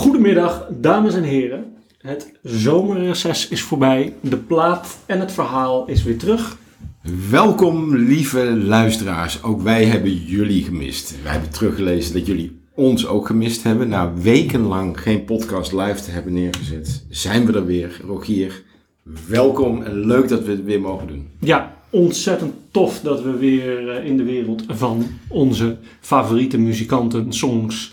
Goedemiddag, dames en heren. Het zomerreces is voorbij. De plaat en het verhaal is weer terug. Welkom, lieve luisteraars. Ook wij hebben jullie gemist. Wij hebben teruggelezen dat jullie ons ook gemist hebben. Na wekenlang geen podcast live te hebben neergezet, zijn we er weer. Rogier, welkom en leuk dat we het weer mogen doen. Ja, ontzettend tof dat we weer eh, in de wereld van onze favoriete muzikanten, songs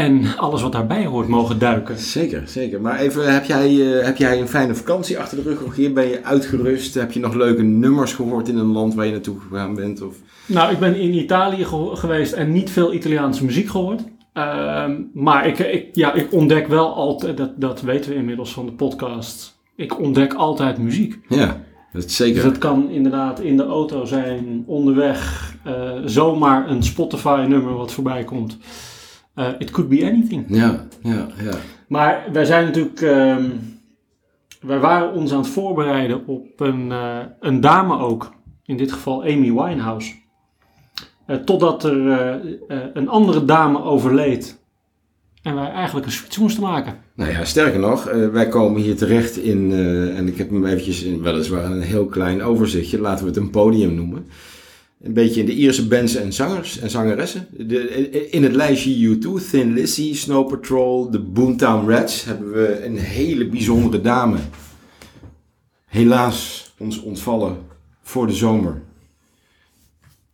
en alles wat daarbij hoort mogen duiken. Zeker, zeker. Maar even, heb jij, eh, heb jij een fijne vakantie achter de rug, Rogier? Ben je uitgerust? Heb je nog leuke nummers gehoord in een land waar je naartoe gegaan bent? Of... Nou, ik ben in Italië ge- geweest en niet veel Italiaanse muziek gehoord. Ehm, maar ik, ik, ja, ik ontdek wel altijd, dat, dat weten we inmiddels van de podcast, ik ontdek altijd muziek. Ja, dat is zeker. Dus dat kan inderdaad in de auto zijn, onderweg, eh, zomaar een Spotify-nummer wat voorbij komt. Eh, it could be anything. Ja, ja, ja. Maar wij zijn natuurlijk, ehm, wij waren ons aan het voorbereiden op een, eh, een dame ook. In dit geval Amy Winehouse. Eh, totdat er een andere dame overleed. En wij eigenlijk een switch moesten maken. Nou ja, sterker nog, wij komen hier terecht in, en ik heb hem eventjes in weliswaar een heel klein overzichtje, laten we het een podium noemen. Een beetje in de Ierse bands en zangers en zangeressen. De, in het lijstje U2, Thin Lizzy, Snow Patrol, de Boomtown Rats hebben we een hele bijzondere dame. Helaas ons ontvallen voor de zomer.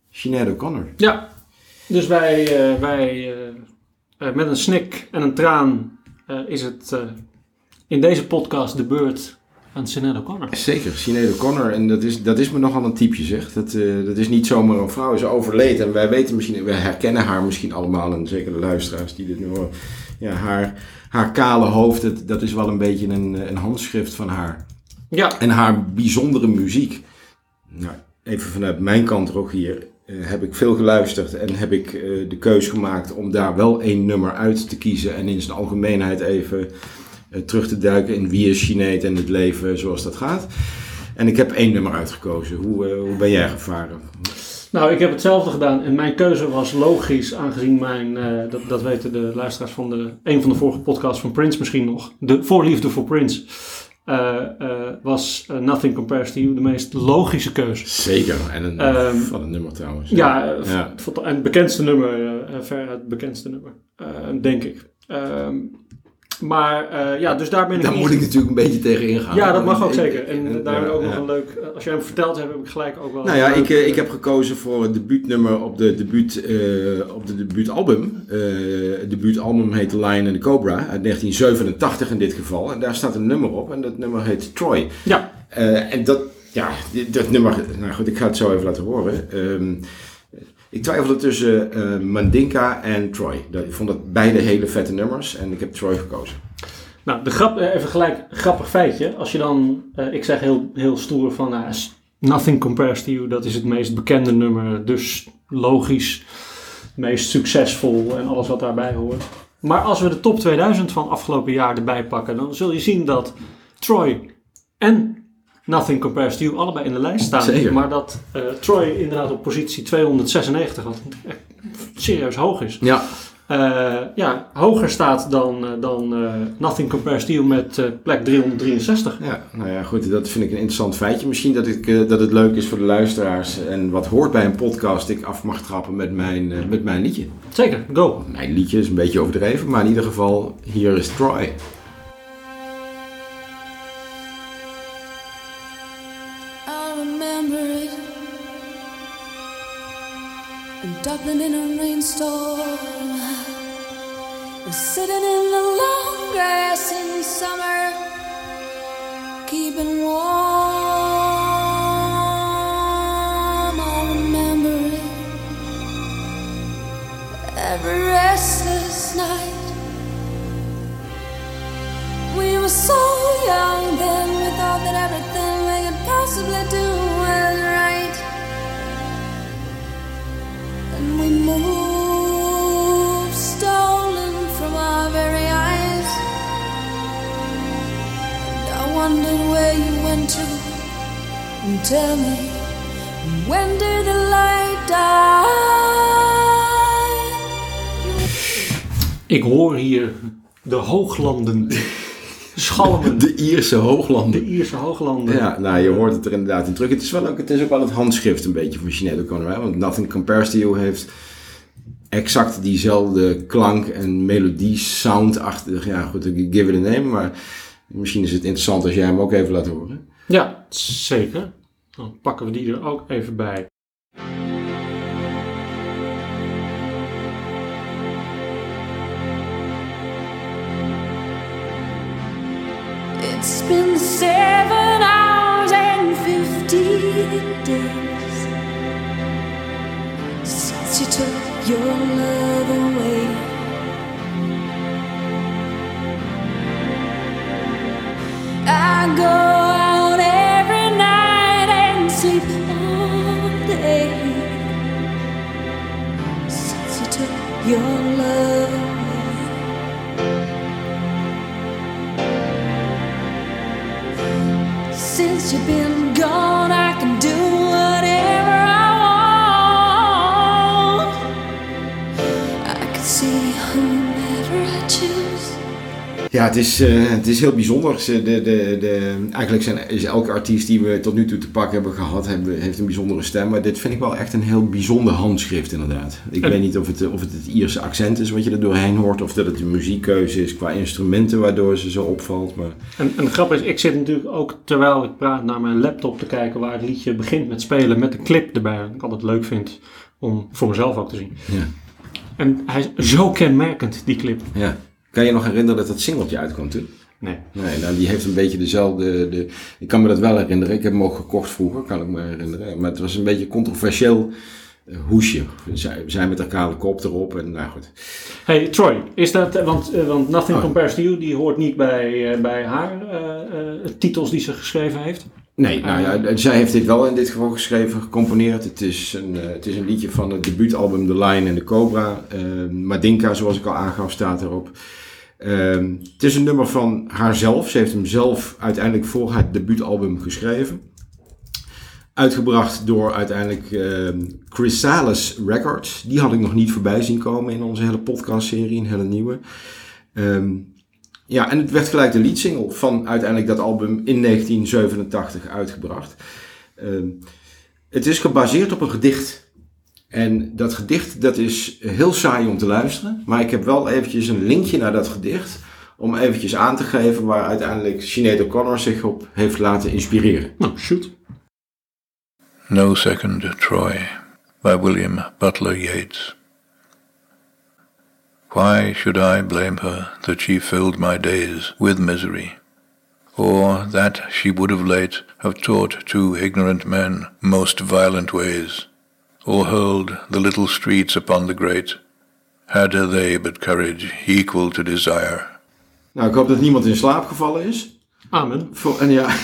Sinead O'Connor. Ja, dus wij, eh, wij eh, eh, met een snik en een traan is het in deze podcast de beurt aan Sinead O'Connor. Zeker, Sinead O'Connor. En dat is, dat is me nogal een typeje, zeg. Dat, eh, dat is niet zomaar een vrouw. Ze overleed. En wij weten misschien, wij herkennen haar misschien allemaal. En zeker de luisteraars die dit nu horen. Ja, haar, haar kale hoofd, dat, dat is wel een beetje een, een handschrift van haar. Ja, En haar bijzondere muziek. Nou, even vanuit mijn kant, Rogier, eh heb ik veel geluisterd. En heb ik eh, de keus gemaakt om daar wel één nummer uit te kiezen. En in zijn algemeenheid even terug te duiken in wie is Sinead en het leven zoals dat gaat. En ik heb één nummer uitgekozen. Hoe, eh, hoe ben jij gevaren? nou ik heb hetzelfde gedaan en mijn keuze was logisch aangezien mijn, eh, dat, dat weten de luisteraars van de, een van de vorige podcasts van Prince misschien nog, de voorliefde voor Prince, eh, eh, was eh, Nothing Compares to You de meest logische keuze. Zeker. En een, Ehm, van een nummer trouwens. Ja, eh, en het bekendste nummer, eh, ver het bekendste nummer, eh, denk ik. Ehm, maar eh, ja, dus daar ben ik Daar moet ik natuurlijk een beetje tegen ingaan. Ja, dat mag ook zeker. En ja, daar ook ja. nog een leuk... eh, Als jij hem verteld hebt, heb ik gelijk ook wel... Nou ja, ik, eh, ik heb gekozen voor het debuutnummer op de, debuut, op de debuutalbum. Het debuutalbum heet The Lion and the Cobra uit 1987 in dit geval. En daar staat een nummer op en dat nummer heet Troy. Ja, en dat, ja, dat nummer, nou goed, ik ga het zo even laten horen. Ehm, ik twijfelde tussen eh, Mandinka en Troy. Ik vond dat beide hele vette nummers en ik heb Troy gekozen. nou, de grap, eh, even gelijk, grappig feitje. Als je dan, eh, ik zeg heel, heel stoer van, nou, Nothing Compares to You, dat is het meest bekende nummer. Dus logisch, meest succesvol en alles wat daarbij hoort. Maar als we de top 2000 van afgelopen jaar erbij pakken, dan zul je zien dat Troy en Nothing Compares to You allebei in de lijst staan. Zeker. Maar dat eh, Troy inderdaad op positie 296, wat echt serieus hoog is. Ja, Eh, ja, hoger staat dan, eh, dan Nothing Compares to You met plek 363. Ja, nou ja, goed, dat vind ik een interessant feitje. Misschien dat, ik, dat het leuk is voor de luisteraars en wat hoort bij een podcast, ik af mag trappen met mijn, met mijn liedje. Zeker, go. Mijn liedje is een beetje overdreven, maar in ieder geval, hier is Troy. A rainstorm. Sitting in the long grass in summer. Keeping warm. I remember it. Every restless night. We were so young then, we thought that everything we could possibly do And tell me, when did the light die? Ik hoor hier De hooglanden. Schalmen. De Ierse hooglanden. De Ierse hooglanden. Ja, nou, je hoort het er inderdaad in terug. Het is, wel ook, het is ook wel het handschrift een beetje van Sinead O'Connor. Want Nothing Compares to You heeft exact diezelfde klank en melodie, sound-achtig. Ja, goed, ik give it a name. Maar misschien is het interessant als jij hem ook even laat horen. Ja, zeker. Dan pakken we die er ook even bij. It's been seven hours and fifteen days since you took your love away. I go Your love. Since you've been Ja, het is, eh, het is heel bijzonder. De, de, de, eigenlijk zijn, is elke artiest die we tot nu toe te pakken hebben gehad, hebben, heeft een bijzondere stem. Maar dit vind ik wel echt een heel bijzonder handschrift inderdaad. Ik En- weet niet of het, of het het Ierse accent is wat je er doorheen hoort, of dat het de muziekkeuze is qua instrumenten waardoor ze zo opvalt. Maar En, en de grap is, ik zit natuurlijk ook terwijl ik praat naar mijn laptop te kijken waar het liedje begint met spelen met een clip erbij. Wat ik altijd leuk vind om voor mezelf ook te zien. ja. En hij is zo kenmerkend, die clip. ja. Kan je nog herinneren dat dat singeltje uitkwam toen? Nee. Nee, nou, die heeft een beetje dezelfde. De, ik kan me dat wel herinneren. Ik heb hem ook gekocht vroeger, kan ik me herinneren. Maar het was een beetje een controversieel eh, hoesje. Zij, zij met haar kale kop erop. En nou goed. Hey Troy, is dat, eh, want, eh, want Nothing Oh. Compares to You, die hoort niet bij, bij haar titels die ze geschreven heeft. Nee, nou ja, zij heeft dit wel in dit geval geschreven, gecomponeerd. Het is een, het is een liedje van het debuutalbum The Lion and the Cobra. Madinka, zoals ik al aangaf, staat erop. Ehm, het is een nummer van haarzelf. Ze heeft hem zelf uiteindelijk voor haar debuutalbum geschreven. Uitgebracht door uiteindelijk ehm, Chrysalis Records. Die had ik nog niet voorbij zien komen in onze hele podcastserie, een hele nieuwe. Ehm, ja, en het werd gelijk de leadsingle van uiteindelijk dat album in 1987 uitgebracht. Het is gebaseerd op een gedicht. En dat gedicht dat is heel saai om te luisteren. Maar ik heb wel eventjes een linkje naar dat gedicht. Om eventjes aan te geven waar uiteindelijk Sinead O'Connor zich op heeft laten inspireren. Nou, shoot. No Second Troy by William Butler Yeats. Why should I blame her that she filled my days with misery? Or that she would of late have taught two ignorant men most violent ways, or hurled the little streets upon the great, had they but courage equal to desire? Nou, ik hoop dat niemand in slaap gevallen is. Amen. Voor, en ja.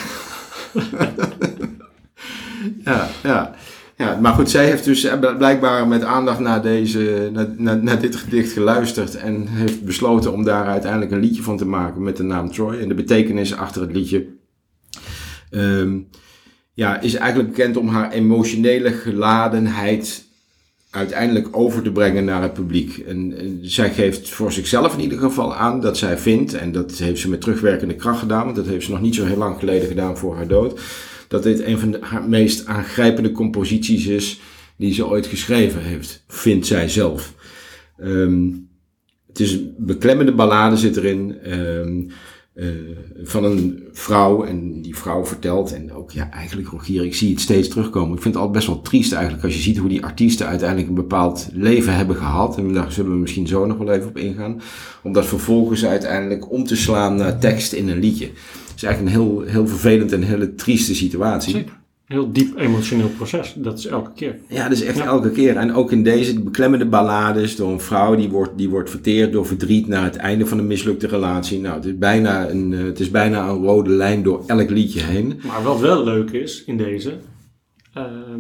ja, ja. Ja, maar goed, zij heeft dus eh, blijkbaar met aandacht naar, deze, naar, naar, naar dit gedicht geluisterd en heeft besloten om daar uiteindelijk een liedje van te maken met de naam Troy. En de betekenis achter het liedje ehm, ja, is eigenlijk bekend om haar emotionele geladenheid uiteindelijk over te brengen naar het publiek. En, zij geeft voor zichzelf in ieder geval aan dat zij vindt, en dat heeft ze met terugwerkende kracht gedaan, want dat heeft ze nog niet zo heel lang geleden gedaan voor haar dood, dat dit een van de, haar meest aangrijpende composities is die ze ooit geschreven heeft, vindt zij zelf. Ehm, het is een beklemmende ballade zit erin. ehm, eh, van een vrouw. En die vrouw vertelt. En ook, ja, eigenlijk Rogier, ik zie het steeds terugkomen. Ik vind het altijd best wel triest eigenlijk. Als je ziet hoe die artiesten uiteindelijk een bepaald leven hebben gehad. En daar zullen we misschien zo nog wel even op ingaan. Om dat vervolgens uiteindelijk om te slaan naar tekst in een liedje. Het is eigenlijk een heel, heel vervelend en hele trieste situatie. Heel diep emotioneel proces. Dat is elke keer. Ja, dat is echt Ja. elke keer. En ook in deze beklemmende ballades door een vrouw die wordt, die wordt verteerd door verdriet na het einde van een mislukte relatie. Nou, het is bijna een, eh, het is bijna een rode lijn door elk liedje heen. Maar wat wel leuk is in deze, ehm,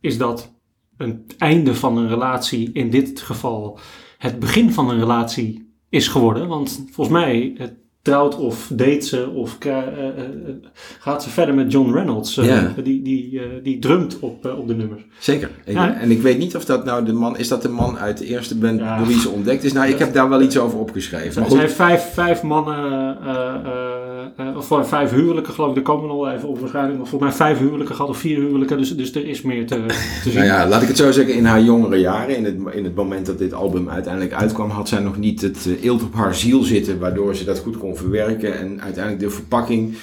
is dat een einde van een relatie, in dit geval het begin van een relatie is geworden. Want volgens mij eh, trouwt of date ze of eh, eh, eh, gaat ze verder met John Reynolds. Ja. Die, die, eh, die drumt op, op de nummers. Zeker. Ik- Ja. En ik weet niet of dat nou de man is dat de man uit de eerste band Ja. door wie ze ontdekt is. Nou, ik heb daar wel iets over opgeschreven. Goed, heeft vijf, vijf mannen, eh, eh, eh, of eh, vijf huwelijken geloof ik, daar komen we even op waarschijnlijk. Maar volgens mij vijf huwelijken gehad of vier huwelijken, dus, dus er is meer te, te zien. nou ja, laat ik het zo zeggen, in haar jongere jaren, in het, in het moment dat dit album uiteindelijk uitkwam, had zij nog niet het eh, eelt op haar ziel zitten, waardoor ze dat goed kon verwerken. En uiteindelijk de verpakking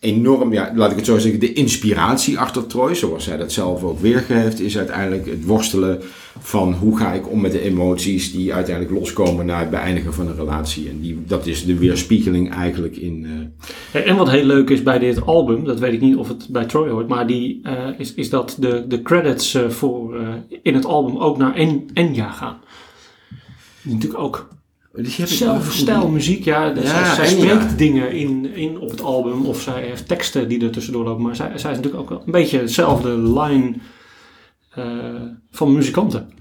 enorm, ja, laat ik het zo zeggen, de inspiratie achter Troy, zoals zij dat zelf ook weergeeft, is uiteindelijk het worstelen van hoe ga ik om met de emoties die uiteindelijk loskomen na het beëindigen van een relatie. En die, dat is de weerspiegeling eigenlijk in... eh, En wat heel leuk is bij dit album, dat weet ik niet of het bij Troy hoort, maar die, eh, is, is dat de, de credits eh, voor, in het album ook naar en, Enya gaan. Natuurlijk ook die heb zelf stijl muziek, ja. dus Ja, zij, spreekt dingen in, in op het album of zij heeft teksten die er tussendoor lopen, maar zij, zij is natuurlijk ook wel een beetje hetzelfde line eh, van muzikanten.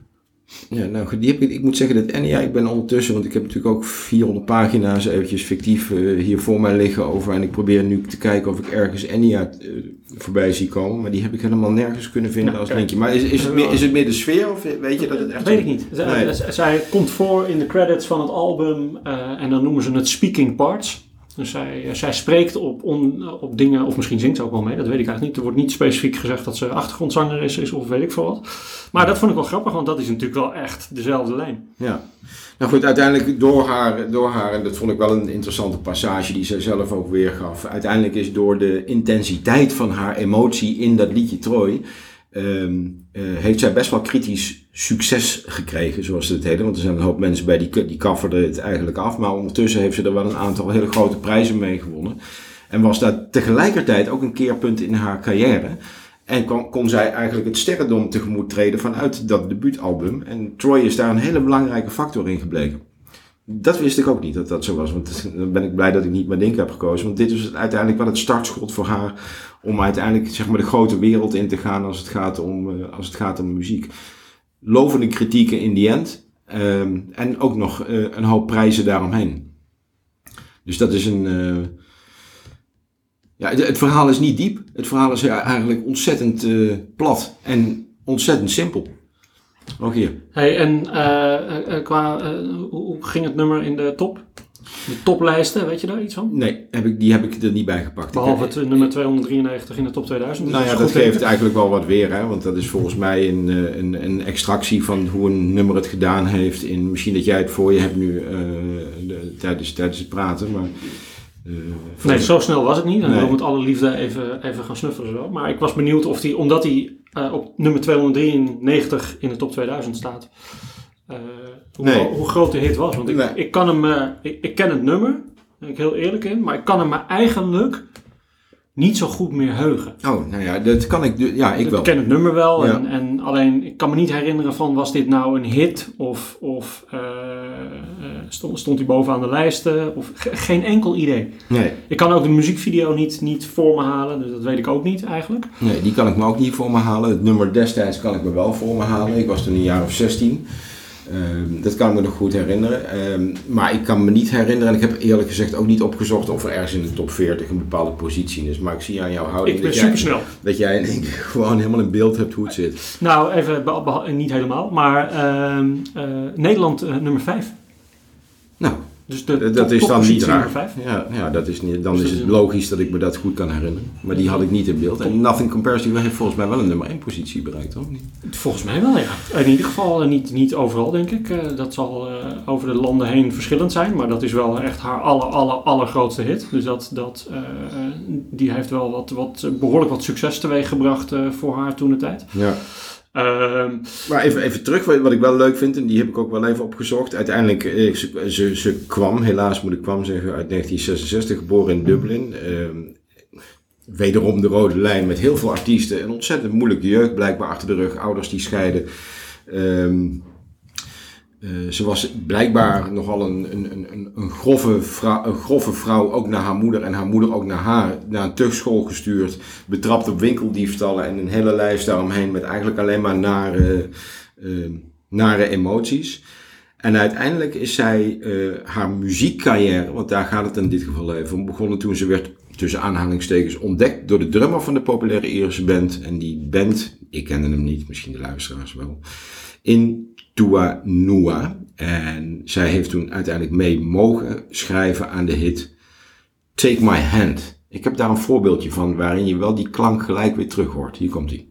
Ja, nou goed, die heb ik, ik moet zeggen dat Enya, ik ben ondertussen, want ik heb natuurlijk ook 400 pagina's eventjes fictief eh, hier voor mij liggen over. En ik probeer nu te kijken of ik ergens Enya eh, voorbij zie komen. Maar die heb ik helemaal nergens kunnen vinden Ja, als kijk. linkje. Maar is, is, het meer, is het meer de sfeer of weet je dat het echt... Dat weet ik niet. Zij, Nee. z- zij komt voor in de credits van het album eh, en dan noemen ze het speaking parts. Dus zij, eh, zij spreekt op, on, op dingen, of misschien zingt ze ook wel mee, dat weet ik eigenlijk niet. Er wordt niet specifiek gezegd dat ze achtergrondzanger is, is of weet ik veel wat. Maar dat vond ik wel grappig, want dat is natuurlijk wel echt dezelfde lijn. Ja. Nou goed, uiteindelijk door haar, door haar, en dat vond ik wel een interessante passage die zij zelf ook weergaf. Uiteindelijk is door de intensiteit van haar emotie in dat liedje Troy, ehm, eh, heeft zij best wel kritisch succes gekregen, zoals ze het heette. Want er zijn een hoop mensen bij die, die kafferden het eigenlijk af. Maar ondertussen heeft ze er wel een aantal hele grote prijzen mee gewonnen. En was dat tegelijkertijd ook een keerpunt in haar carrière. En kon, kon zij eigenlijk het sterrendom tegemoet treden vanuit dat debuutalbum. En Troy is daar een hele belangrijke factor in gebleken. Dat wist ik ook niet dat dat zo was. Want dan ben ik blij dat ik niet mijn Dink heb gekozen. Want dit is uiteindelijk wel het startschot voor haar. Om uiteindelijk zeg maar, de grote wereld in te gaan als het gaat om, eh, als het gaat om muziek. Lovende kritieken in die end. Ehm, en ook nog eh, een hoop prijzen daaromheen. Dus dat is een. eh, ja, het, verhaal is niet diep. Het verhaal is eigenlijk ontzettend plat en ontzettend simpel. Ook hier. Hey, en eh, eh, eh, qua, hoe, ging het nummer in de top? De toplijsten, weet je daar iets van? Nee, heb ik, die heb ik er niet bij gepakt. Behalve het nummer 293 in de top 2000. dus Nou ja, dat geeft eigenlijk wel wat weer, hè? want dat is volgens mij een, een, een extractie van hoe een nummer het gedaan heeft. In, misschien dat jij het voor je hebt nu de, tijdens, tijdens het praten, maar... Nee, zo snel was het niet. En Nee. wil met alle liefde even, even gaan snuffelen zo. Maar ik was benieuwd of hij, omdat hij eh, op nummer 293 in de top 2000 staat, eh, hoe, Nee. hoe groot de hit was. Want ik, Nee. ik kan hem, eh, ik, ik ken het nummer, daar ben ik heel eerlijk in, maar ik kan hem eigenlijk niet zo goed meer heugen. Oh, nou ja, dat kan ik... Ja, ik wel. ken het nummer wel, Ja. en, en alleen ik kan me niet herinneren van was dit nou een hit of, of stond, stond hij bovenaan de lijsten of ge- geen enkel idee. Nee, Ik kan ook de muziekvideo niet, niet voor me halen, dus dat weet ik ook niet eigenlijk. nee, die kan ik me ook niet voor me halen. Het nummer destijds kan ik me wel voor me halen. Ik was toen een jaar of 16. Ehm, dat kan ik me nog goed herinneren. Ehm, maar ik kan me niet herinneren, en ik heb eerlijk gezegd ook niet opgezocht of er ergens in de top 40 een bepaalde positie is. Maar ik zie aan jouw houding Ik ben dat, jij, dat jij in één keer gewoon helemaal in beeld hebt hoe het zit. Nou, even, niet helemaal, maar ehm, eh, Nederland eh, nummer 5. Nou, Dus de dat top- is dan niet raar. nummer 5. Ja, ja dat is niet, dan Dus is het is- logisch dat ik me dat goed kan herinneren. Maar die had ik niet in beeld. En Nothing Compares to heeft volgens mij wel een nummer 1 positie bereikt, toch? Niet? Volgens mij wel, ja. In ieder geval eh, niet, niet overal, denk ik. Eh, dat zal eh, over de landen heen verschillend zijn. Maar dat is wel echt haar aller, aller, allergrootste hit. Dus dat, dat, die heeft wel wat, wat, behoorlijk wat succes teweeggebracht eh voor haar toen de tijd. Ja. Ehm, Maar even, even terug, wat ik wel leuk vind, en die heb ik ook wel even opgezocht. Uiteindelijk, eh, ze, ze, ze kwam, helaas moet ik kwam zeggen, uit 1966, geboren in Dublin. Ehm, wederom de rode lijn met heel veel artiesten. Een ontzettend moeilijke jeugd blijkbaar achter de rug. Ouders die scheiden. Ehm, eh, ze was blijkbaar nogal een, een, een- een, grove vrouw, een grove vrouw, ook naar haar moeder en haar moeder ook naar haar, naar een tugschool gestuurd. Betrapt op winkeldiefstallen en een hele lijst daaromheen met eigenlijk alleen maar nare, eh, nare emoties. En uiteindelijk is zij eh, haar muziekcarrière, want daar gaat het in dit geval even om, begonnen toen ze werd tussen aanhalingstekens ontdekt door de drummer van de populaire Ierse band. En die band, ik kende hem niet, misschien de luisteraars wel, in Tuanua. En zij heeft toen uiteindelijk mee mogen schrijven aan de hit Take My Hand. Ik heb daar een voorbeeldje van waarin je wel die klank gelijk weer terug hoort. Hier komt hij.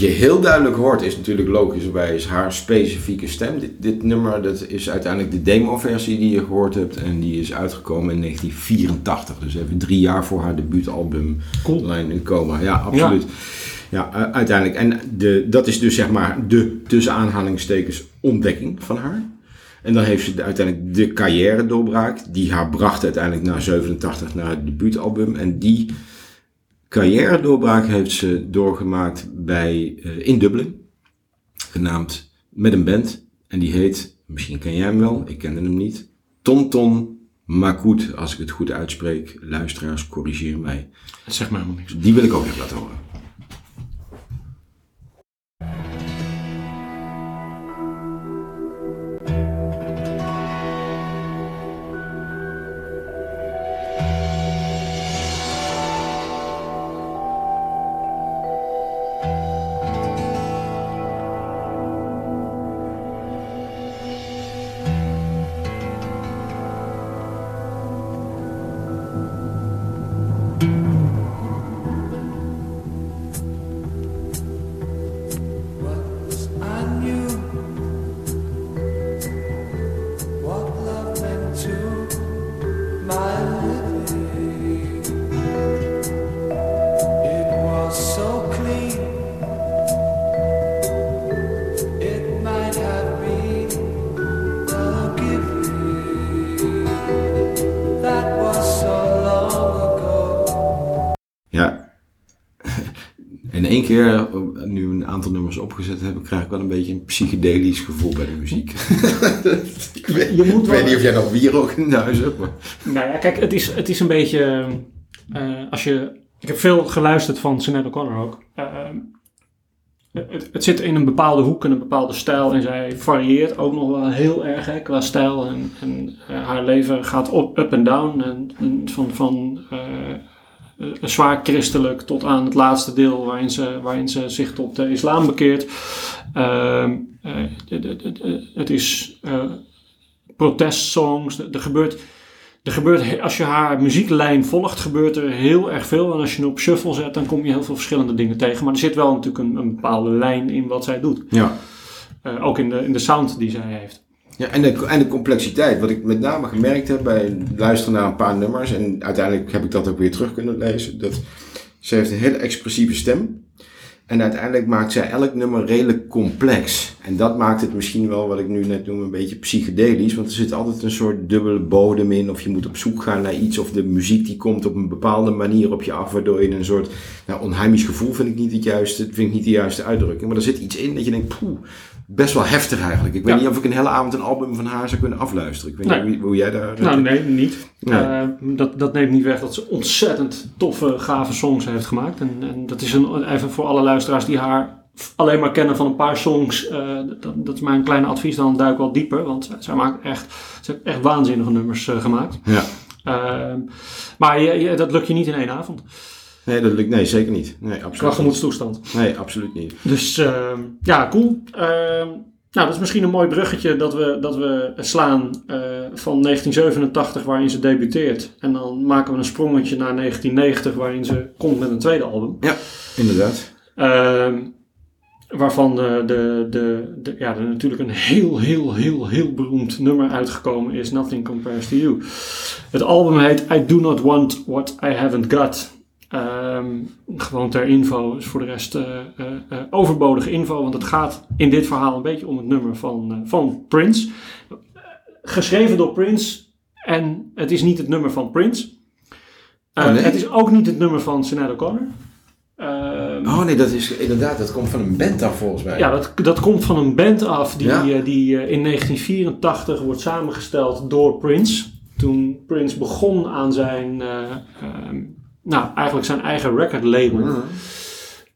Wat je heel duidelijk hoort is natuurlijk logischerwijs haar specifieke stem. Dit, dit nummer dat is uiteindelijk de demo-versie die je gehoord hebt. En die is uitgekomen in 1984. Dus even drie jaar voor haar debuutalbum Cool. Line in Coma. Ja, absoluut. Ja, uiteindelijk. En de, dat is dus zeg maar de tussen aanhalingstekens ontdekking van haar. En dan heeft ze de- uiteindelijk de carrière doorbraak. Die haar bracht uiteindelijk naar 87 naar het debuutalbum. En die carrière doorbraak heeft ze doorgemaakt bij, eh, in Dublin. Genaamd met een band. En die heet, misschien ken jij hem wel, ik kende hem niet. Tonton Makout, als ik het goed uitspreek. Luisteraars, corrigeer mij. Dat zegt mij helemaal niks. Die wil ik ook even laten horen. Keer, eh, nu een aantal nummers opgezet heb, krijg ik wel een beetje een psychedelisch gevoel bij de muziek. ik weet, Je moet ik wel- weet niet of jij nog bier ook in huis hebt, maar... Nou ja, kijk, het is, het is een beetje. eh, als je, ik heb veel geluisterd van Sinead O'Connor ook. Eh, het, het zit in een bepaalde hoek en een bepaalde stijl. En zij varieert ook nog wel heel erg hè, qua stijl. En, en haar leven gaat op, up en down. En, en van, van zwaar christelijk tot aan het laatste deel waarin ze, waarin ze zich tot de islam bekeert. Ehm, eh, de- het is eh, protestsongs. Er gebeurt er gebeurt, als je haar muzieklijn volgt, gebeurt er heel erg veel. En als je hem op shuffle zet, dan kom je heel veel verschillende dingen tegen. Maar er zit wel natuurlijk een, een bepaalde lijn in wat zij doet. Ja. Eh, ook in de, in de sound die zij heeft. Ja, en de, en de complexiteit. Wat ik met name gemerkt heb bij luisteren naar een paar nummers. En uiteindelijk heb ik dat ook weer terug kunnen lezen. Dat ze heeft een hele expressieve stem. En uiteindelijk maakt zij elk nummer redelijk complex. En dat maakt het misschien wel, wat ik nu net noem, een beetje psychedelisch. Want er zit altijd een soort dubbele bodem in. Of je moet op zoek gaan naar iets. Of de muziek die komt op een bepaalde manier op je af. Waardoor je een soort nou, onheimisch gevoel vind ik niet het juiste. Vind ik niet de juiste uitdrukking. Maar er zit iets in dat je denkt, poeh, best wel heftig eigenlijk. Ik weet Ja. niet of ik een hele avond een album van haar zou kunnen afluisteren. Ik weet Nee. niet hoe, jij daar... Nou, nee, niet. Nee. Eh, dat, dat neemt niet weg dat ze ontzettend toffe, gave songs heeft gemaakt. En, en dat is een, even voor alle luisteraars die haar alleen maar kennen van een paar songs. eh, dat, dat is mijn kleine advies. Dan duik wel dieper. Want zij- zij maakt echt, ze heeft echt waanzinnige nummers eh, gemaakt. Ja. Maar je, je- dat lukt je niet in één avond. Nee, dat lukt, nee, zeker niet. Nee, absoluut gemoedstoestand. Nee, absoluut niet. Dus ehm, ja, cool. Ehm, nou, dat is misschien een mooi bruggetje dat we, dat we slaan eh, van 1987 waarin ze debuteert. En dan maken we een sprongetje naar 1990 waarin ze komt met een tweede album. Ja, inderdaad. Ehm, waarvan de, de, de, de- ja, er natuurlijk een heel, heel, heel, heel beroemd nummer uitgekomen is, Nothing Compares to You. Het album heet I Do Not Want What I Haven't Got. Ehm, gewoon ter info, is voor de rest eh, eh, eh, overbodige info, want het gaat in dit verhaal een beetje om het nummer van, van Prince. Geschreven door Prince en het is niet het nummer van Prince. Oh, nee? Het is ook niet het nummer van Sinead O'Connor. Ehm, Oh nee, dat is inderdaad, dat komt van een band af volgens mij. ja, dat, dat komt van een band af die, Ja? die in 1984 wordt samengesteld door Prince. Toen Prince begon aan zijn, eh, ehm, nou eigenlijk zijn eigen record label.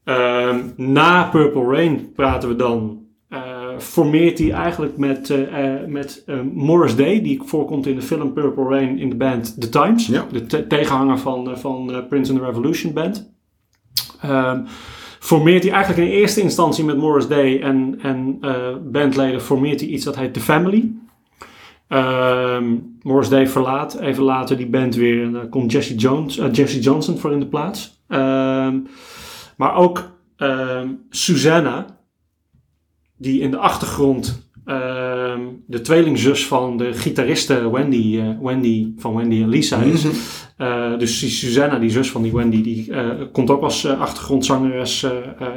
Ehm, na Purple Rain praten we dan. eh, formeert hij eigenlijk met, eh, eh, met Morris Day, die voorkomt in de film Purple Rain in de band The Times. Ja. De te- tegenhanger van, van Prince and the Revolution Band. Ehm, formeert hij eigenlijk in eerste instantie met Morris Day en, en eh, bandleden formeert hij iets dat heet The Family. Ehm, Morris Day verlaat even later die band weer en daar komt Jesse, Jones, eh, Jesse Johnson voor in de plaats. Ehm, maar ook ehm, Susanna, die in de achtergrond de tweelingzus van de gitariste Wendy, eh, Wendy van Wendy en Lisa is. Eh, dus die Susanna, die zus van die Wendy, die komt ook als achtergrondzangeres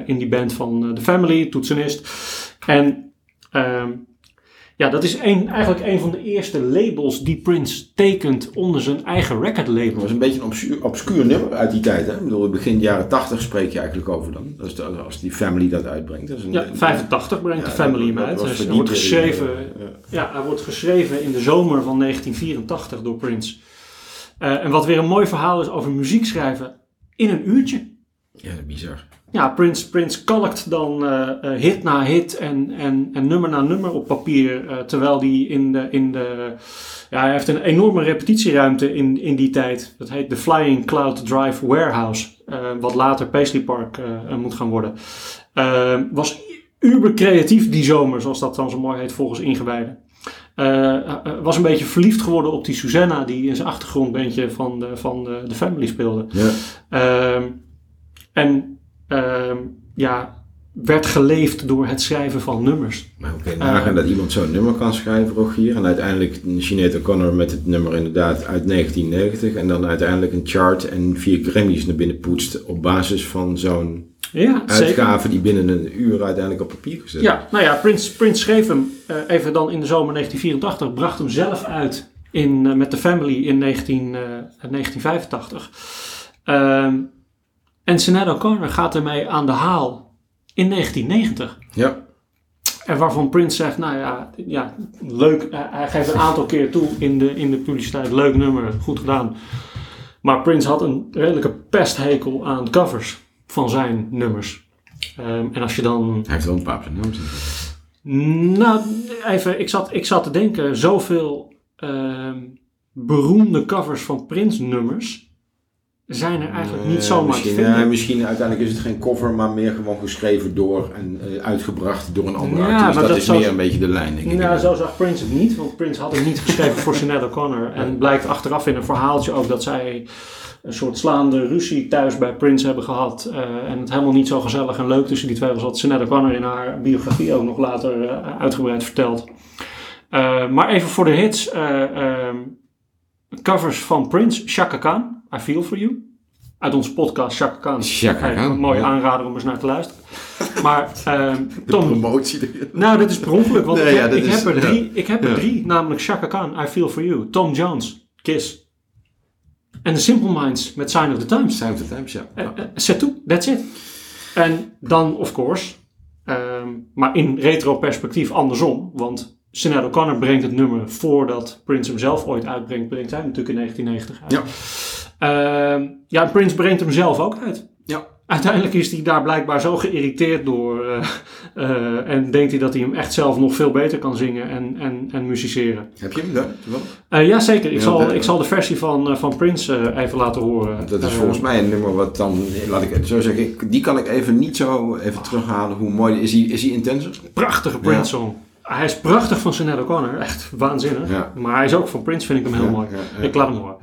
in die band van The Family, toetsenist. En ehm, ja, dat is een, eigenlijk een van de eerste labels die Prince tekent onder zijn eigen record Dat label. was een beetje een obscuur, obscuur nummer uit die tijd. Hè? Ik bedoel, begin jaren 80 spreek je eigenlijk over dan. Dat de- als die family dat uitbrengt. Dat is een, Ja, 85 brengt Ja, de Family dat- hem dat uit. Dus hij wordt geschreven ja. Ja, hij wordt geschreven in de zomer van 1984 door Prince. Eh, en wat weer een mooi verhaal is over muziek schrijven in een uurtje. Ja, dat is bizar. Ja, Prince, Prince kalkt dan eh, eh, hit na hit en, en, en nummer na nummer op papier. eh, terwijl hij in de, in de. Ja, hij heeft een enorme repetitieruimte in, in die tijd. Dat heet de Flying Cloud Drive Warehouse. eh, wat later Paisley Park moet gaan worden. Was uber creatief die zomer, zoals dat dan zo mooi heet volgens ingewijden. Was een beetje verliefd geworden op die Susanna, die in zijn achtergrondbandje van de, van de, de Family speelde. Ja. Ehm, en ja, werd geleefd door het schrijven van nummers. Maar kun je nagaan dat iemand zo'n nummer kan schrijven, Rogier? En uiteindelijk Sinead O'Connor met het nummer inderdaad uit 1990. En dan uiteindelijk een chart en vier Grammys naar binnen poetst op basis van zo'n Ja, zeker. uitgave die binnen een uur uiteindelijk op papier gezet Ja, nou ja, Prince, Prince schreef hem eh, even dan in de zomer 1984, bracht hem zelf uit in, eh, met de Family in 19, eh, 1985. Ehm, en Sinead O'Connor gaat ermee aan de haal in 1990. Ja. En waarvan Prince zegt, nou ja, ja leuk. eh, Hij geeft een aantal keer toe in de, in de publiciteit, leuk nummer, goed gedaan. Maar Prince had een redelijke pesthekel aan covers van zijn nummers. Ehm, en als je dan Hij heeft wel een paar zijn zitten. nou, even, ik zat, ik zat te denken, zoveel ehm, beroemde covers van Prince-nummers zijn er eigenlijk niet Eh, zomaar te misschien, vinden. ja, misschien uiteindelijk is het geen cover, maar meer gewoon geschreven door en eh, uitgebracht door een andere Ja, artiest. maar Dat, dat is meer een beetje de lijn, denk ik. Nou, zo zag Prince het niet, want Prince had het niet geschreven voor Sinead O'Connor. En blijkt achteraf in een verhaaltje ook dat zij een soort slaande ruzie thuis bij Prince hebben gehad. eh, en het helemaal niet zo gezellig en leuk tussen die twee was, wat Sinead O'Connor in haar biografie ook nog later eh, uitgebreid vertelt. Eh, maar even voor de hits. eh, ehm, covers van Prince, Chaka Khan, I Feel For You. Uit onze podcast Chaka Khan. Chaka Kijk, Khan, Een mooie ja. aanrader om eens naar te luisteren. Maar ehm, Tom, promotie erin. nou, dit is per ongeluk, want Nee, ik, heb, dat ik is- heb er ja. drie, ik heb er drie namelijk Chaka Khan, I Feel For You, Tom Jones, Kiss. En The Simple Minds met Sign of the Times. Time to Times, ja. Uh, uh, c'est tout, that's it. En dan, of course, ehm, maar in retro-perspectief andersom, want Sinead O'Connor brengt het nummer voordat Prince hem zelf ooit uitbrengt, brengt hij natuurlijk in 1990 uit. Ja. Ehm, ja, Prince brengt hem zelf ook uit. Ja. Uiteindelijk is hij daar blijkbaar zo geïrriteerd door eh, eh, en denkt hij dat hij hem echt zelf nog veel beter kan zingen en, en, en musiceren. Heb je hem daar? toevallig? Eh ja, zeker. Ik, zal, ik zal de versie van, van Prince even laten horen. Dat is volgens mij een nummer wat dan, laat ik het zo zeggen, die kan ik even niet zo even terughalen. Hoe mooi, is hij, is hij intenser? prachtige Prince song. Hij is prachtig van Sinead O'Connor, echt waanzinnig. Maar hij is ook van Prince, vind ik hem heel mooi. Ik laat hem horen.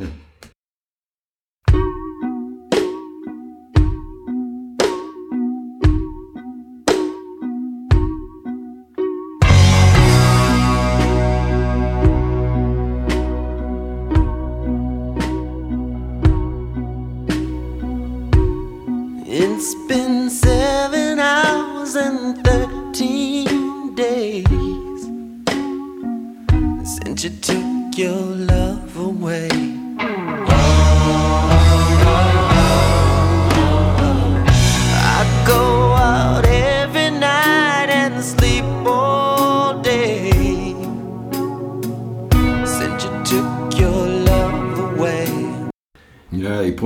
Seven hours and thirteen days. Since you took your love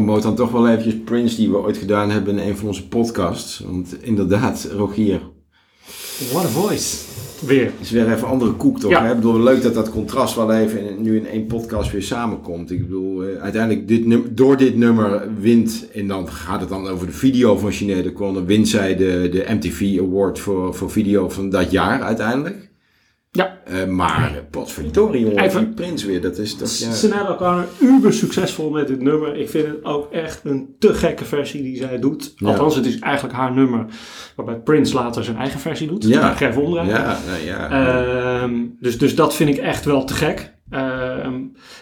promoot dan toch wel eventjes Prince die we ooit gedaan hebben in een van onze podcasts. Want inderdaad, Rogier, What a voice. Weer. is weer even andere koek toch? Ja. hè? Ik bedoel, leuk dat dat contrast wel even in- nu in één podcast weer samenkomt. Ik bedoel, eh, uiteindelijk dit door dit nummer wint, en dan gaat het dan over de video van Sinead O'Connor, wint zij de, de MTV Award voor, voor video van dat jaar uiteindelijk. Ja. Eh, maar, potverdorie jongen, Even- die Prince weer, dat is toch... Ja. Sinead O'Connor, uber succesvol met dit nummer. Ik vind het ook echt een te gekke versie die zij doet. Ja. Althans, het is eigenlijk haar nummer waarbij Prince later zijn eigen versie doet. Ja. Ja. Omdraaien. Ja, nou ja. Ehm, dus, dus dat vind ik echt wel te gek. Ehm,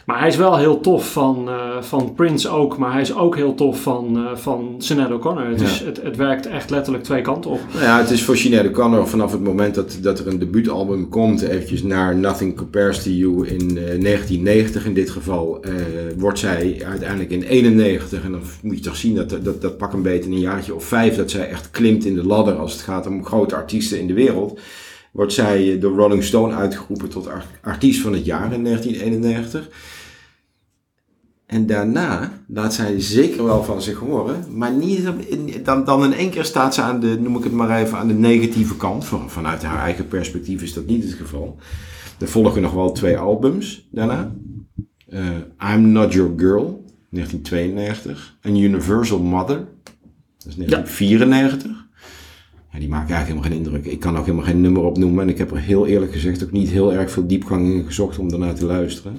maar hij is wel heel tof van, eh, van Prince ook. Maar hij is ook heel tof van, eh van Sinead O'Connor. Het, is, het, het werkt echt letterlijk twee kanten op. Nou ja, het is voor Sinead O'Connor vanaf het moment dat, dat er een debuutalbum komt, eventjes naar Nothing Compares to You in eh, 1990 in dit geval, eh, wordt zij uiteindelijk in 91, en dan moet je toch zien dat, dat dat pak een beetje een jaartje of vijf, dat zij echt klimt in de ladder als het gaat om grote artiesten in de wereld, wordt zij door Rolling Stone uitgeroepen tot ar- artiest van het jaar in 1991. En daarna laat zij zeker wel van zich horen, maar niet, dan, dan in één keer staat ze aan de, noem ik het maar even, aan de negatieve kant. Van, vanuit haar eigen perspectief is dat niet het geval. Er volgen nog wel twee albums daarna. Eh, I'm Not Your Girl, 1992. En Universal Mother, dat is 1994. Ja, die maken eigenlijk helemaal geen indruk. Ik kan ook helemaal geen nummer opnoemen. En ik heb er heel eerlijk gezegd ook niet heel erg veel diepgang in gezocht om daarnaar te luisteren.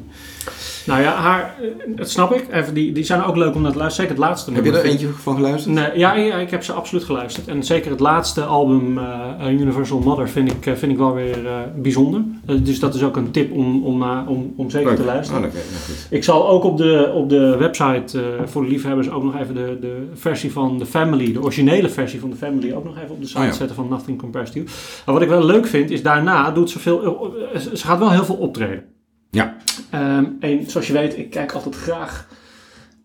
Nou ja, haar, eh, dat snap ik. Even, die, die zijn ook leuk om naar te luisteren. Zeker het laatste Heb je er eentje van geluisterd? Nee, ja, ja, ik heb ze absoluut geluisterd. En zeker het laatste album, eh, Universal Mother, vind ik, eh, vind ik wel weer bijzonder. Dus dat is ook een tip om, om, om, om zeker te luisteren. Oh, ja, goed. Ik zal ook op de, op de website voor de liefhebbers ook nog even de, de versie van The Family, de originele versie van The Family, ook nog even op de site Oh ja. zetten van Nothing Compares to You. Maar wat ik wel leuk vind, is daarna doet ze veel, ze gaat wel heel veel optreden. Ja. Ehm, en zoals je weet, ik kijk altijd graag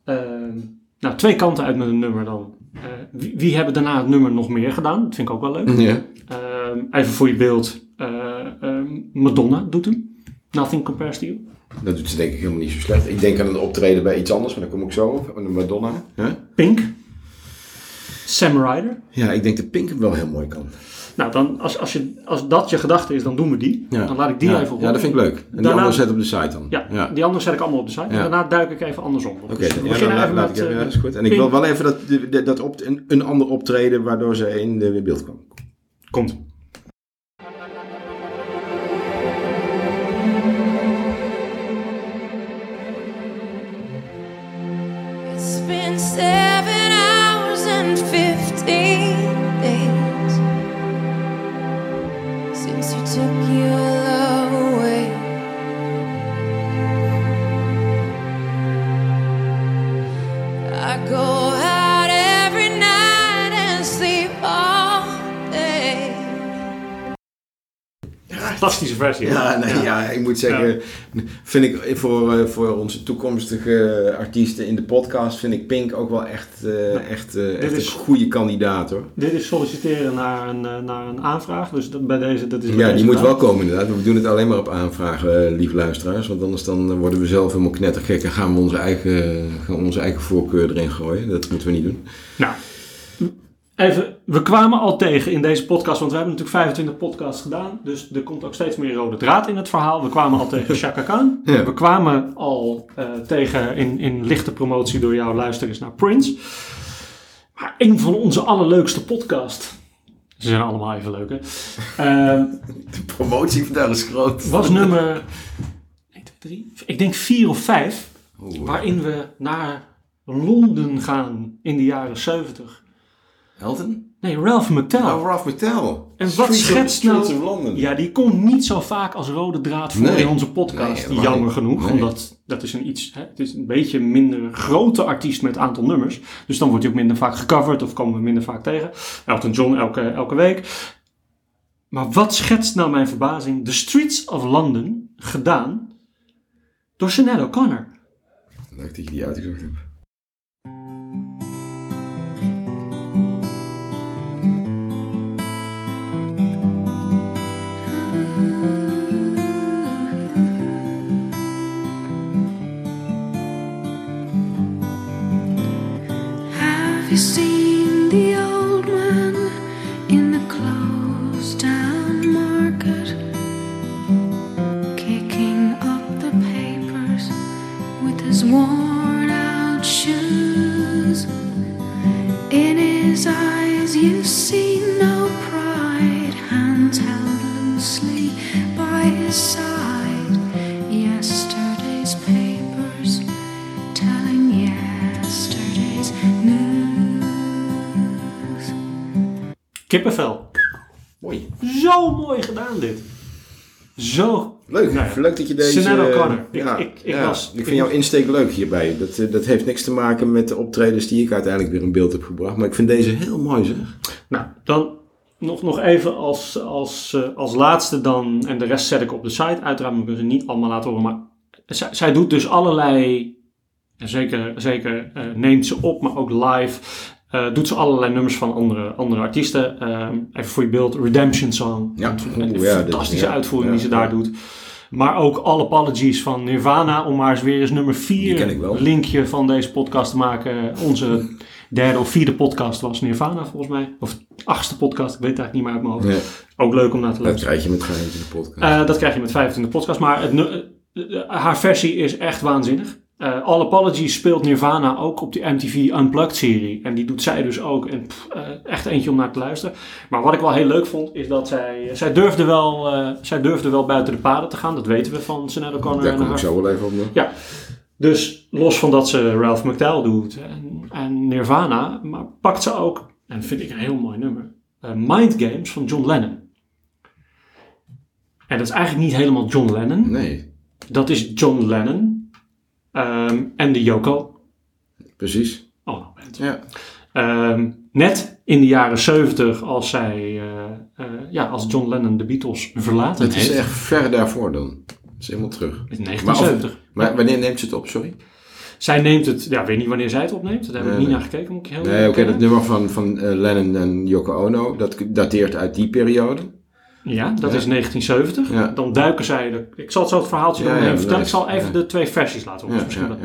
ehm, nou, twee kanten uit met een nummer dan. Eh, wie, wie hebben daarna het nummer nog meer gedaan? Dat vind ik ook wel leuk. Ja. Ehm, even voor je beeld, eh, Madonna doet hem. Nothing Compares to You. Dat doet ze denk ik helemaal niet zo slecht. Ik denk aan een optreden bij iets anders, maar daar kom ik zo op. Madonna. Huh? Pink. Sam Ryder. Ja, ik denk dat Pink hem wel heel mooi kan. Nou, dan, als, als, je, als dat je gedachte is, dan doen we die. Ja. Dan laat ik die ja. even horen. Ja, dat vind ik leuk. En die Daarna- andere zet op de site dan. Ja, ja. die andere zet ik allemaal op de site. En daarna duik ik even andersom. Oké, Dus we dan- ja, beginnen dan even laat met... ik even, eh, ja, dat is goed. En ik wil wel even dat, dat, op een, een ander optreden waardoor ze in de beeld kwam. Komt. It's been seven Fantastische versie. Ja, nee, ja. ik moet zeggen, vind ik voor, eh, voor onze toekomstige artiesten in de podcast, vind ik Pink ook wel echt, eh, echt, eh, echt is- een goede kandidaat hoor. Dit is solliciteren naar een, naar een aanvraag. Dus dat, bij deze, dat is Ja, die moet wel komen inderdaad. We doen het alleen maar op aanvragen, eh, lieve luisteraars. Want anders dan worden we zelf helemaal knettergek en gaan we onze eigen, gaan onze eigen voorkeur erin gooien. Dat moeten we niet doen. Nou, even, we kwamen al tegen in deze podcast, want we hebben natuurlijk 25 podcasts gedaan. Dus er komt ook steeds meer rode draad in het verhaal. We kwamen al tegen Chaka Khan. Ja. We kwamen al eh, tegen in, in lichte promotie door jouw luisteraars naar Prince. Maar een van onze allerleukste podcasts. Ze zijn allemaal even leuk, hè? Eh, De promotie vandaag is groot. was nummer 1, 2, 3, ik denk 4 of 5. Oeh. Waarin we naar Londen gaan in de jaren 70. Elton? Nee, Ralph McTell. Oh, Ralph McTell. En wat Streets of- schetst Streets nou- of London. Ja, die komt niet zo vaak als rode draad voor Nee. in onze podcast. Nee, jammer niet. genoeg, Nee. omdat dat is een iets, hè, het is een beetje een minder grote artiest met aantal nummers. Dus dan wordt hij ook minder vaak gecoverd of komen we minder vaak tegen. Elton John elke, elke week. Maar wat schetst nou mijn verbazing? The Streets of London, gedaan door Sinead O'Connor. Leuk dat je die uitgezocht hebt. Je deze... Sinead eh, O'Connor. Ik- ja, ik- ik ja. was- ik ik vind jouw insteek leuk hierbij. Dat, eh, dat heeft niks te maken met de optredens die ik uiteindelijk weer in beeld heb gebracht. Maar ik vind deze heel mooi zeg. Nou, dan nog, nog even als, als, eh, als laatste dan, en de rest zet ik op de site. Uiteraard moet ik ze niet allemaal laten horen, maar zij, zij doet dus allerlei, en zeker, zeker neemt ze op, maar ook live, doet ze allerlei nummers van andere, andere artiesten. Ehm, even voor je beeld, Redemption Song. Ja, een ja, fantastische uitvoering ja, die ze daar doet. Maar ook All Apologies van Nirvana, om maar eens weer eens nummer Die ken 4 ik wel. linkje van deze podcast te maken. Onze derde of vierde podcast was Nirvana volgens mij. Of achtste podcast, ik weet het eigenlijk niet meer uit mijn hoofd. Nee, Ook leuk om naar te dat luisteren. krijg je met geheimtje in de podcast. Eh, dat krijg je met 25 podcast, maar het, nu- eh, haar versie is echt waanzinnig. Eh, All Apologies speelt Nirvana ook op die MTV Unplugged serie. En die doet zij dus ook. En pff, eh, echt eentje om naar te luisteren. Maar wat ik wel heel leuk vond, is dat zij... Zij durfde wel, eh, zij durfde wel buiten de paden te gaan. Dat weten we van Sinead O'Connor. Daar kom ik zo wel even op. ja, dus los van dat ze Ralph McTell doet en, en Nirvana, maar pakt ze ook, en vind ik een heel mooi nummer, eh, Mind Games van John Lennon. En dat is eigenlijk niet helemaal John Lennon. Nee, Dat is John Lennon ehm, en de Yoko. precies. Oh. Ja. Ehm, net in de jaren 70 als zij, eh, eh, ja, als John Lennon de Beatles verlaten Het is heeft. echt ver daarvoor dan. Dat is helemaal terug. In Maar, 1970. of- maar wanneer neemt ze het op, sorry? Zij neemt het, ja, ik weet niet wanneer zij het opneemt. Daar heb ik niet nee. naar gekeken, moet ik heel Nee, oké, dat nummer van, van eh, Lennon en Yoko Ono, dat dateert uit die periode. Ja, dat Ja. is 1970. Ja. Dan duiken zij. De, ik zal het zo het verhaaltje Ja, vertellen. Ik zal even de twee versies laten horen. Ja, Misschien dat-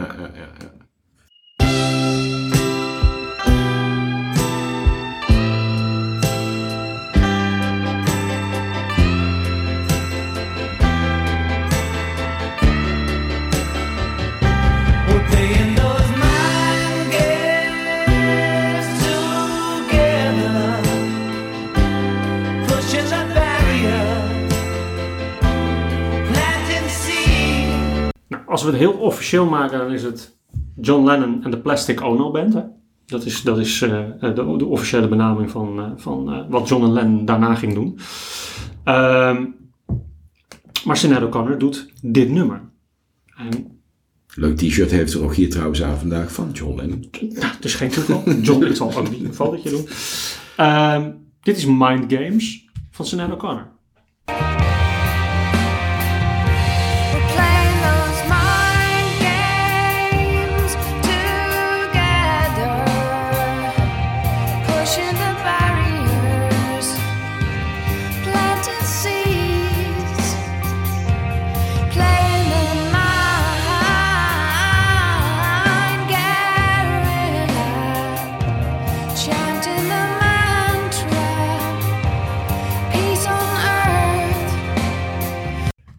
als we het heel officieel maken, dan is het John Lennon en de Plastic Ono Band. Hè? Dat is, dat is eh, de, de officiële benaming van, eh, van eh, wat John en Lennon daarna ging doen. Ehm, maar Sinead O'Connor doet dit nummer. En Leuk t-shirt heeft er ook hier trouwens aan vandaag van John Lennon. Nou, het is geen toeval. John, ik zal ook niet een fotootje doen. Ehm, dit is Mind Games van Sinead O'Connor.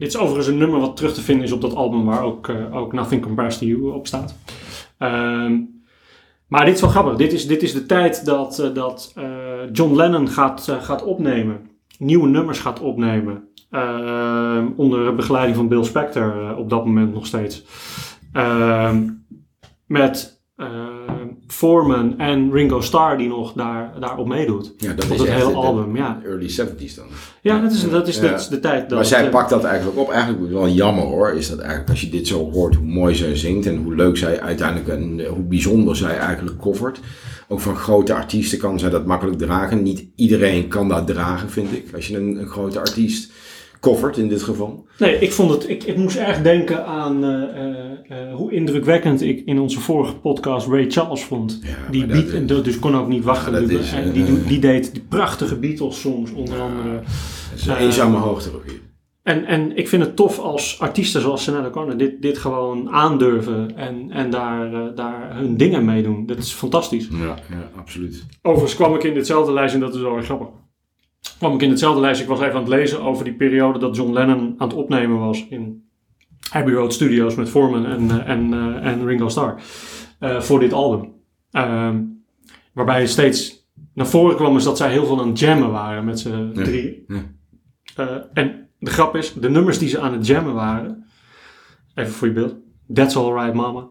Dit is overigens een nummer wat terug te vinden is op dat album waar ook, eh, ook Nothing Compares to You op staat. Ehm, maar dit is wel grappig. Dit is, dit is de tijd dat, eh, dat eh, John Lennon gaat, gaat opnemen. Nieuwe nummers gaat opnemen. Ehm, onder begeleiding van Bill Spector op dat moment nog steeds. Ehm, met, Foreman en Ringo Starr die nog daar, daarop meedoet. Ja, dat is het hele de- album, ja. Early 70s dan. Ja, dat is, dat is, Ja. dat is de tijd. Dat maar zij eh, pakt dat eigenlijk op. Eigenlijk wel jammer hoor, is dat eigenlijk als je dit zo hoort, hoe mooi zij zingt en hoe leuk zij uiteindelijk en hoe bijzonder zij eigenlijk covert. Ook van grote artiesten kan zij dat makkelijk dragen. Niet iedereen kan dat dragen, vind ik. Als je een, een grote artiest covert in dit geval. Nee, ik vond het. Ik, ik moest erg denken aan eh, eh, eh, hoe indrukwekkend ik in onze vorige podcast Ray Charles vond. Ja, die beat, is- dus kon ook niet wachten. Ja, Die- is, die, deed die prachtige Beatles songs onder andere. Dat is een eenzame hoogte ook hier. En, en ik vind het tof als artiesten zoals Sinead O'Connor dit, dit gewoon aandurven en, en daar, daar hun dingen mee doen. Dat is fantastisch. Ja, ja, absoluut. Overigens kwam ik in ditzelfde lijstje, en dat is wel erg grappig. Kwam ik in hetzelfde lijstje, ik was even aan het lezen over die periode dat John Lennon aan het opnemen was in Abbey Road Studios met Foreman en, eh, en, eh, en Ringo Starr eh, voor dit album. Ehm, waarbij steeds naar voren kwam is dat zij heel veel aan het jammen waren met z'n Ja. drieën. Ja. Eh, en de grap is, de nummers die ze aan het jammen waren, even voor je beeld, That's Alright Mama,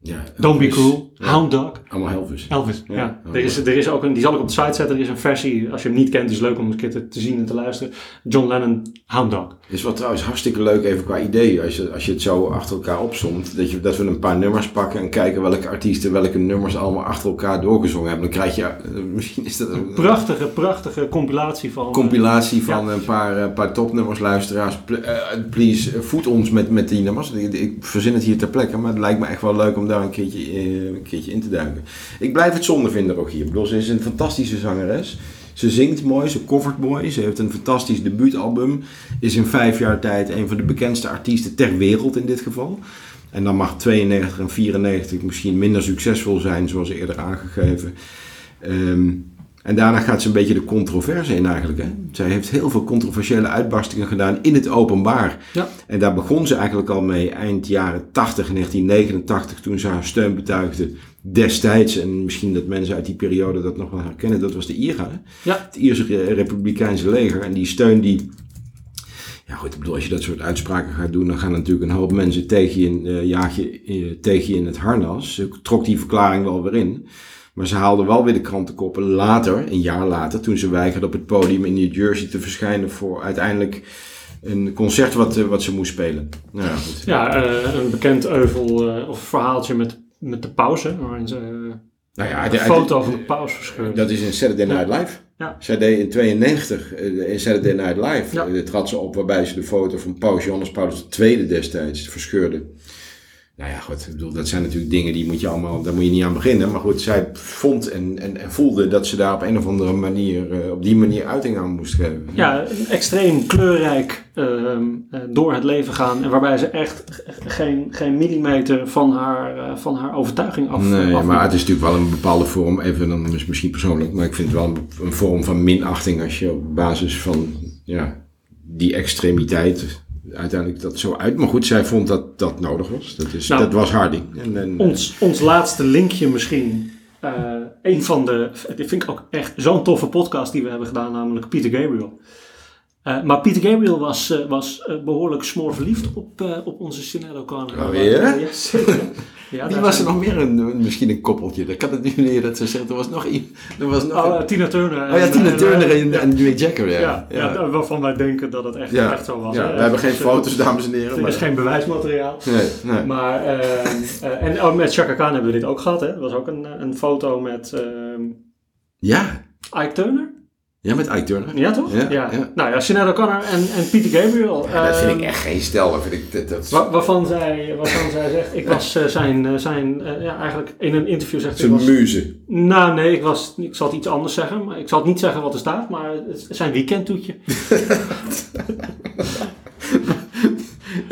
Ja, Don't Be. Cruel, Ja, Hound Dog, Allemaal Elvis. Elvis, ja. Ja, Er, is, er is ook een, die zal ik op de site zetten. Er is een versie, als je hem niet kent, is het leuk om een keer te, te zien en te luisteren. John Lennon, Hound Dog. Is wat trouwens hartstikke leuk even qua idee. Als je, als je het zo achter elkaar opzomt. Dat, je, dat we een paar nummers pakken en kijken welke artiesten welke nummers allemaal achter elkaar doorgezongen hebben. Dan krijg je, eh, misschien is dat een Prachtige, prachtige compilatie van... compilatie van Ja. een paar, eh, paar topnummers. Luisteraars, Pl- eh, please eh, voed ons met, met die nummers. Ik, ik verzin het hier ter plekke, maar het lijkt me echt wel leuk om daar een keertje, eh, een keertje in te duiken. Ik blijf het zonde vinden ook hier. Ik bedoel, ze is een fantastische zangeres. Ze zingt mooi, ze covert mooi. Ze heeft een fantastisch debuutalbum. Is in vijf jaar tijd een van de bekendste artiesten ter wereld in dit geval. En dan mag 92 en 94 misschien minder succesvol zijn, zoals eerder aangegeven. Ehm, en daarna gaat ze een beetje de controverse in eigenlijk. Hè? Zij heeft heel veel controversiële uitbarstingen gedaan in het openbaar. Ja. En daar begon ze eigenlijk al mee eind jaren 80, 1989, toen ze haar steun betuigde destijds. En misschien dat mensen uit die periode dat nog wel herkennen. Dat was de IRA, hè? Ja. het Ierse Re- Republikeinse leger. En die steun die... Ja goed, ik bedoel, als je dat soort uitspraken gaat doen, dan gaan natuurlijk een hoop mensen tegen je, in, eh, jaag je, eh, tegen je in het harnas. Trok die verklaring wel weer in. Maar ze haalde wel weer de krantenkoppen later, een jaar later, toen ze weigerde op het podium in New Jersey te verschijnen voor uiteindelijk een concert wat, eh, wat ze moest spelen. Nou ja, goed. Ja, eh, een bekend euvel eh, of verhaaltje met, met de pauze. Waarin ze Nou ja, een de- foto van de paus verscheurd. Dat is in Saturday Night Live. Ja. Zij deed in 92 eh, in Saturday Night Live. Ja. trad ze op waarbij ze de foto van Paus Johannes Paulus II destijds verscheurde. Nou ja, goed. Ik bedoel, dat zijn natuurlijk dingen die moet je allemaal, daar moet je niet aan beginnen. Maar goed, zij vond en, en, en voelde dat ze daar op een of andere manier, eh, op die manier uiting aan moest geven. Ja, extreem kleurrijk ehm, eh, door het leven gaan. En waarbij ze echt geen, geen millimeter van haar, eh, van haar overtuiging af Nee, af- maar het is natuurlijk wel een bepaalde vorm, even dan is misschien persoonlijk, maar ik vind het wel een, een vorm van minachting als je op basis van ja, die extremiteit uiteindelijk dat zo uit. Maar goed, zij vond dat dat nodig was. Dat, is, Nou, dat was haar ding. En, en, Ons, ons laatste linkje misschien. eh, een van de, dit vind ik ook echt zo'n toffe podcast die we hebben gedaan, namelijk Peter Gabriel. Eh, maar Peter Gabriel was, eh, was eh, behoorlijk smoorverliefd op, op onze Sinead O'Connor. Oh, ja? ja, zeker. Ja, Wie daar was er nog meer een, misschien een koppeltje? Dat kan het niet meer dat ze zegt. Er was nog iemand. Er was nog Oh, een- eh, Tina Turner. oh ja, en, Tina Turner en, en Mick Jagger. Ja, Ja, ja. waarvan wij denken dat het echt, echt zo was. we hebben geen Dus, foto's, dames en heren. Er is Maar, geen bewijsmateriaal. nee, nee. Maar, ehm, eh, en ook met Chaka Khan hebben we dit ook gehad. Hè? Er was ook een, een foto met ehm, Ja. Ike Turner. Ja, met Ike Turner. Ja, toch? Ja, ja. Nou ja, Sinead O'Connor en, en Peter Gabriel. Ja, dat vind ehm, ik echt geen stel. Dat vind ik, dat, dat, wa- waarvan, zij, waarvan zij zegt, ik was eh, zijn, eh, zijn eh, ja, eigenlijk in een interview zegt zijn was, muze. Nou nee, ik, was, ik zal het iets anders zeggen, maar ik zal het niet zeggen wat er staat, maar het zijn weekendtoetje.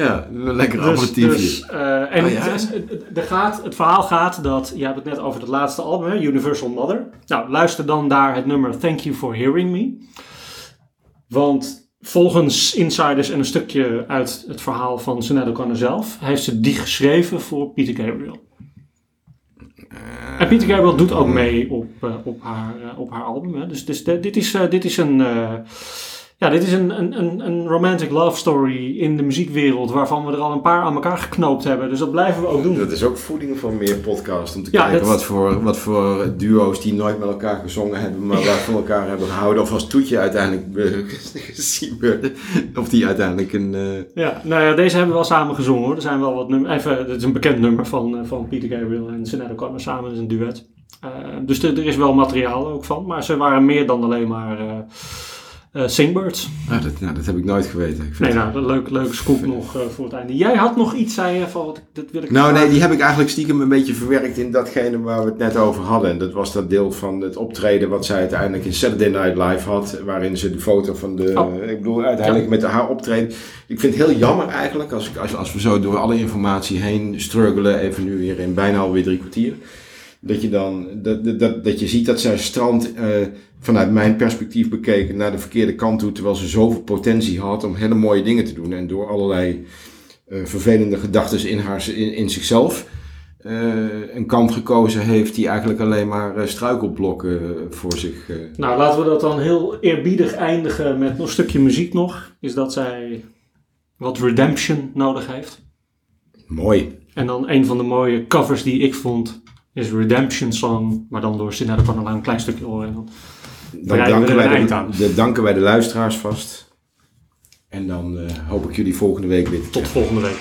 Ja, een lekker Dus, aperitiefje. dus, eh, en Oh ja? het, het- het- gaat, het verhaal gaat dat, je hebt het net over het laatste album, hè, Universal Mother. Nou, luister dan daar het nummer Thank You For Hearing Me. Want volgens insiders en een stukje uit het verhaal van Sinead O'Connor zelf, heeft ze die geschreven voor Peter Gabriel. En Peter Gabriel doet ook mee op, eh, op, haar, eh, op haar album. Hè. Dus, dus de- dit, is, eh, dit is een... Ja, dit is een, een, een, romantic love story in de muziekwereld waarvan we er al een paar aan elkaar geknoopt hebben. Dus dat blijven we ook doen. Dat is ook voeding voor meer podcasts. Om te Ja, kijken dat- wat, voor, wat voor duo's die nooit met elkaar gezongen hebben, maar waar van elkaar hebben gehouden. Of als toetje uiteindelijk eh, gezien werden. Of die uiteindelijk een. eh, Ja, nou ja, deze hebben we wel samen gezongen hoor. Er zijn wel wat nummers. Even, dit is een bekend nummer van, eh, van Peter Gabriel en Sinead O'Connor samen. Dat is een duet. Dus er, er is wel materiaal ook van. Maar ze waren meer dan alleen maar eh, Singbirds. ah, dat, nou, dat heb ik nooit geweten. Ik vind Nee, nou, een leuk, leuke scoop nog eh, voor het einde. Jij had nog iets, zei je, van dat wil ik Nou, nee, die heb ik eigenlijk stiekem een beetje verwerkt in datgene waar we het net over hadden. En dat was dat deel van het optreden wat zij uiteindelijk in Saturday Night Live had. Waarin ze de foto van de. Oh. Ik bedoel, uiteindelijk met haar optreden. Ik vind het heel jammer eigenlijk als, ik- als, als we zo door alle informatie heen struggelen. Even nu weer in bijna alweer drie kwartier. Dat je dan. Dat, dat- dat, dat je ziet dat zij strand. eh, vanuit mijn perspectief bekeken naar de verkeerde kant toe. Terwijl ze zoveel potentie had om hele mooie dingen te doen. En door allerlei eh, vervelende gedachten in, haar, in, in zichzelf eh, een kant gekozen heeft die eigenlijk alleen maar eh, struikelblokken voor zich. Nou, laten we dat dan heel eerbiedig eindigen met nog een stukje muziek nog. Is dat zij wat redemption nodig heeft. mooi. En dan een van de mooie covers die ik vond is Redemption Song. Maar dan door Sinead O'Connor een klein stukje horen. Dan danken wij de- danken wij de luisteraars vast. En dan eh, hoop ik jullie volgende week weer te tot volgende week.